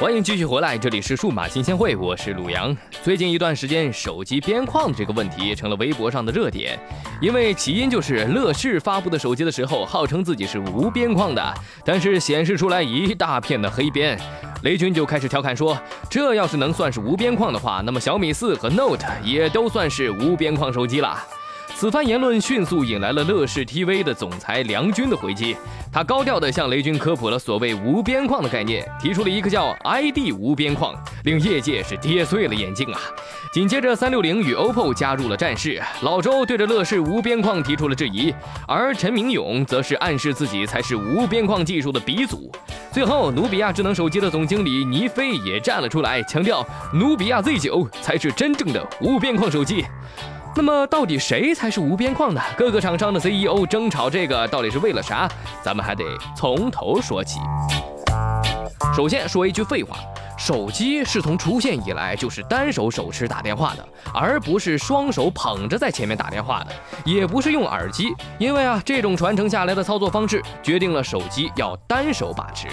欢迎继续回来，这里是数码新鲜会，我是鲁阳。最近一段时间，手机边框这个问题成了微博上的热点，因为起因就是乐视发布的手机的时候，号称自己是无边框的，但是显示出来一大片的黑边。雷军就开始调侃说，这要是能算是无边框的话，那么小米四和 Note 也都算是无边框手机了。此番言论迅速引来了乐视 TV 的总裁梁军的回击，他高调地向雷军科普了所谓无边框的概念，提出了一个叫 ID 无边框，令业界是跌碎了眼镜啊。紧接着，三六零与 OPPO 加入了战事，老周对着乐视无边框提出了质疑，而陈明勇则是暗示自己才是无边框技术的鼻祖。最后，努比亚智能手机的总经理倪飞也站了出来，强调努比亚 Z 九才是真正的无边框手机。那么到底谁才是无边框呢？各个厂商的 CEO 争吵这个到底是为了啥？咱们还得从头说起。首先说一句废话，手机是从出现以来就是单手手持打电话的，而不是双手捧着在前面打电话的，也不是用耳机，因为啊这种传承下来的操作方式决定了手机要单手把持。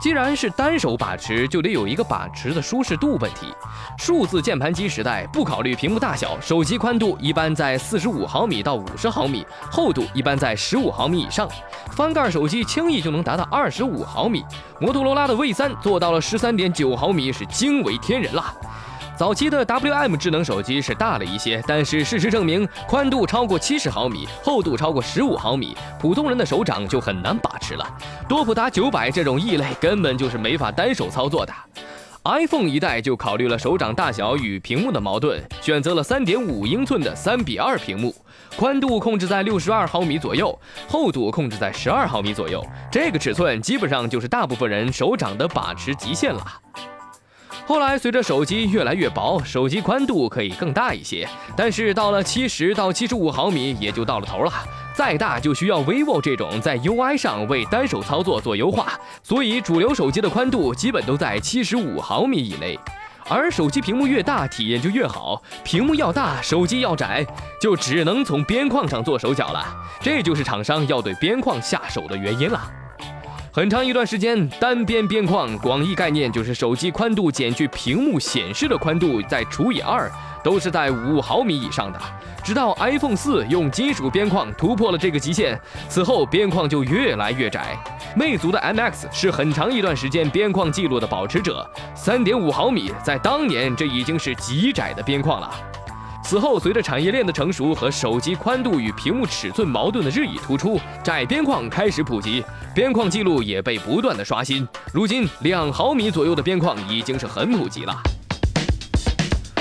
既然是单手把持，就得有一个把持的舒适度问题。数字键盘机时代不考虑屏幕大小，手机宽度一般在四十五毫米到五十毫米，厚度一般在十五毫米以上。翻盖手机轻易就能达到二十五毫米，摩托罗拉的 V 三做到了十三点九毫米，是惊为天人了。早期的 WM 智能手机是大了一些，但是事实证明，宽度超过七十毫米，厚度超过十五毫米，普通人的手掌就很难把持了。多普达九百这种异类根本就是没法单手操作的。iPhone 一代就考虑了手掌大小与屏幕的矛盾，选择了三点五英寸的三比二屏幕，宽度控制在六十二毫米左右，厚度控制在十二毫米左右。这个尺寸基本上就是大部分人手掌的把持极限了。后来，随着手机越来越薄，手机宽度可以更大一些，但是到了七十到七十五毫米也就到了头了。再大就需要 vivo 这种在 UI 上为单手操作做优化，所以主流手机的宽度基本都在七十五毫米以内。而手机屏幕越大，体验就越好。屏幕要大，手机要窄，就只能从边框上做手脚了。这就是厂商要对边框下手的原因了。很长一段时间，单边边框广义概念就是手机宽度减去屏幕显示的宽度再除以二，都是在五毫米以上的。直到 iPhone 四用金属边框突破了这个极限，此后边框就越来越窄。魅族的 MX 是很长一段时间边框记录的保持者，三点五毫米，在当年这已经是极窄的边框了。此后，随着产业链的成熟和手机宽度与屏幕尺寸矛盾的日益突出，窄边框开始普及，边框记录也被不断的刷新。如今，两毫米左右的边框已经是很普及了。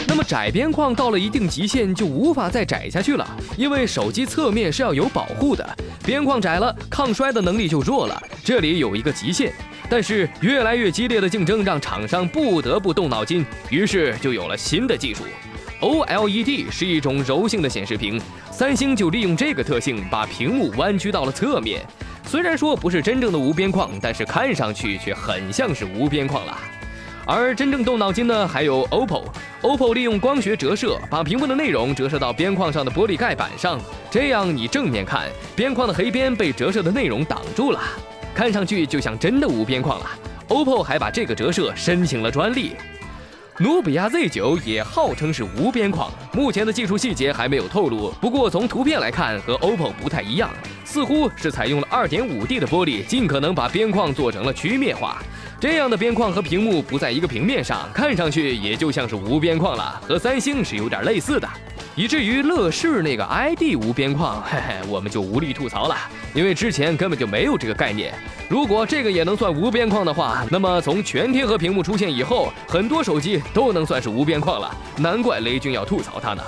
那么，窄边框到了一定极限就无法再窄下去了，因为手机侧面是要有保护的，边框窄了，抗摔的能力就弱了，这里有一个极限。但是，越来越激烈的竞争让厂商不得不动脑筋，于是就有了新的技术。OLED 是一种柔性的显示屏，三星就利用这个特性，把屏幕弯曲到了侧面。虽然说不是真正的无边框，但是看上去却很像是无边框了。而真正动脑筋的还有 OPPO，OPPO 利用光学折射，把屏幕的内容折射到边框上的玻璃盖板上，这样你正面看，边框的黑边被折射的内容挡住了，看上去就像真的无边框了。OPPO 还把这个折射申请了专利。努比亚 Z 九也号称是无边框，目前的技术细节还没有透露。不过从图片来看，和 OPPO 不太一样，似乎是采用了 2.5D 的玻璃，尽可能把边框做成了曲面化。这样的边框和屏幕不在一个平面上，看上去也就像是无边框了，和三星是有点类似的。以至于乐视那个 ID 无边框，嘿嘿，我们就无力吐槽了，因为之前根本就没有这个概念。如果这个也能算无边框的话，那么从全贴合屏幕出现以后，很多手机都能算是无边框了。难怪雷军要吐槽它呢。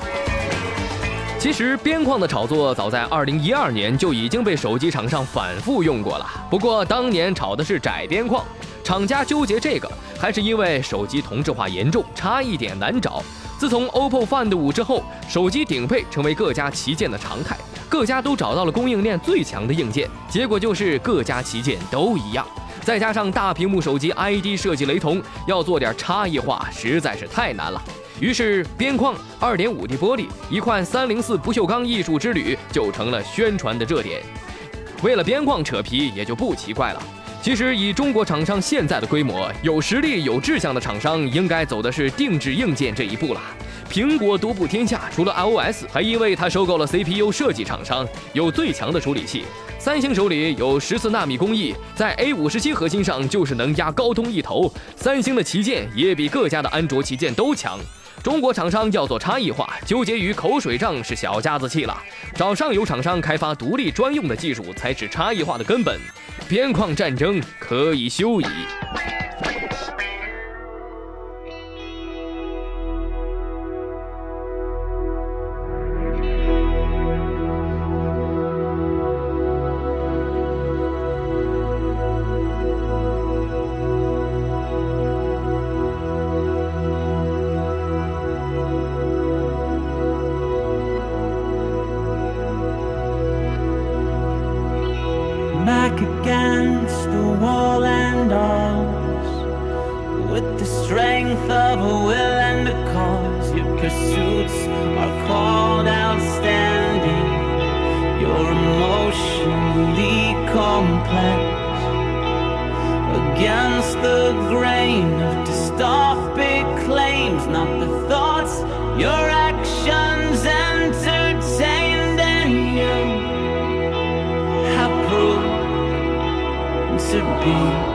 其实边框的炒作早在2012年就已经被手机厂商反复用过了，不过当年炒的是窄边框，厂家纠结这个，还是因为手机同质化严重，差一点难找。自从 OPPO Find 五之后，手机顶配成为各家旗舰的常态，各家都找到了供应链最强的硬件，结果就是各家旗舰都一样。再加上大屏幕手机 ID 设计雷同，要做点差异化实在是太难了。于是边框、2.5D 玻璃、一块304不锈钢艺术之旅就成了宣传的热点。为了边框扯皮也就不奇怪了。其实以中国厂商现在的规模，有实力、有志向的厂商应该走的是定制硬件这一步了。苹果独步天下，除了 iOS，还因为它收购了 CPU 设计厂商，有最强的处理器。三星手里有十四纳米工艺，在 A 五十七核心上就是能压高通一头。三星的旗舰也比各家的安卓旗舰都强。中国厂商要做差异化，纠结于口水仗是小家子气了。找上游厂商开发独立专用的技术，才是差异化的根本。边框战争可以休矣。Against the grain of dystopic claims, not the thoughts, your actions entertained, and you have proved to be.